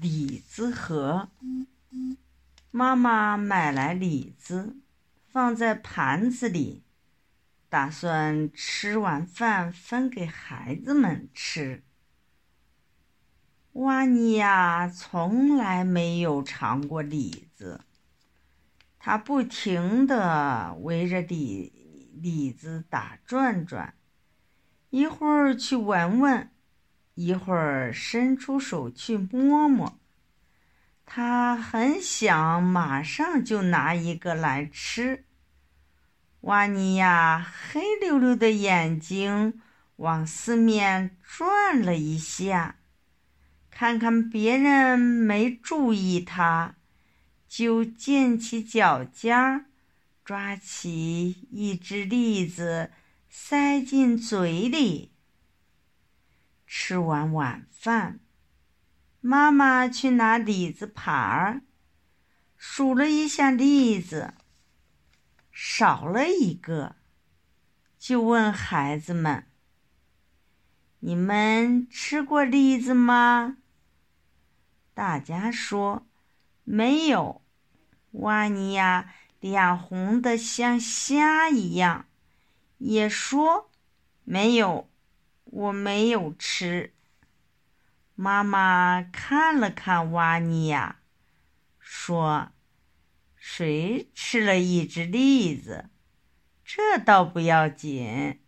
李子盒。妈妈买来李子，放在盘子里，打算吃完饭分给孩子们吃。瓦尼亚从来没有尝过李子，他不停地围着李李子打转转，一会儿去闻闻，一会儿伸出手去摸摸。他很想马上就拿一个来吃。瓦尼亚黑溜溜的眼睛往四面转了一下，看看别人没注意他，就踮起脚尖，抓起一只栗子塞进嘴里。吃完晚饭。妈妈去拿李子盘儿，数了一下栗子，少了一个，就问孩子们：“你们吃过栗子吗？”大家说：“没有。”瓦尼亚脸红的像虾一样，也说：“没有，我没有吃。”妈妈看了看瓦尼亚，说：“谁吃了一只栗子？这倒不要紧。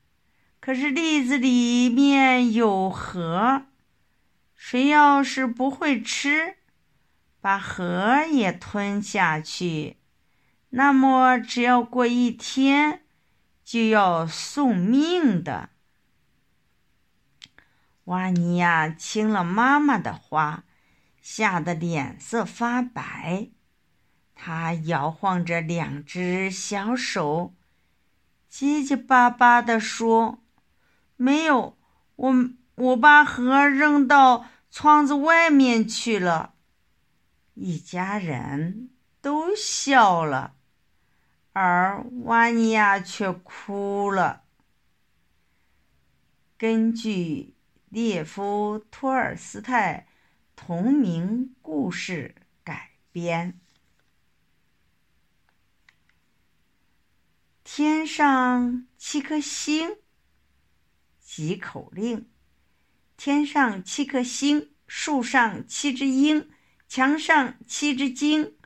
可是栗子里面有核，谁要是不会吃，把核也吞下去，那么只要过一天，就要送命的。”瓦尼亚听了妈妈的话，吓得脸色发白。他摇晃着两只小手，结结巴巴地说：“没有，我我把盒扔到窗子外面去了。”一家人都笑了，而瓦尼亚却哭了。根据。列夫·托尔斯泰同名故事改编。天上七颗星，几口令：天上七颗星，树上七只鹰，墙上七只鲸，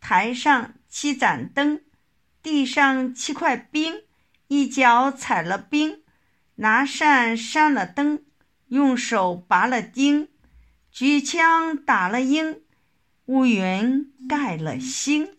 台上七盏灯，地上七块冰，一脚踩了冰，拿扇扇了灯。用手拔了钉，举枪打了鹰，乌云盖了星。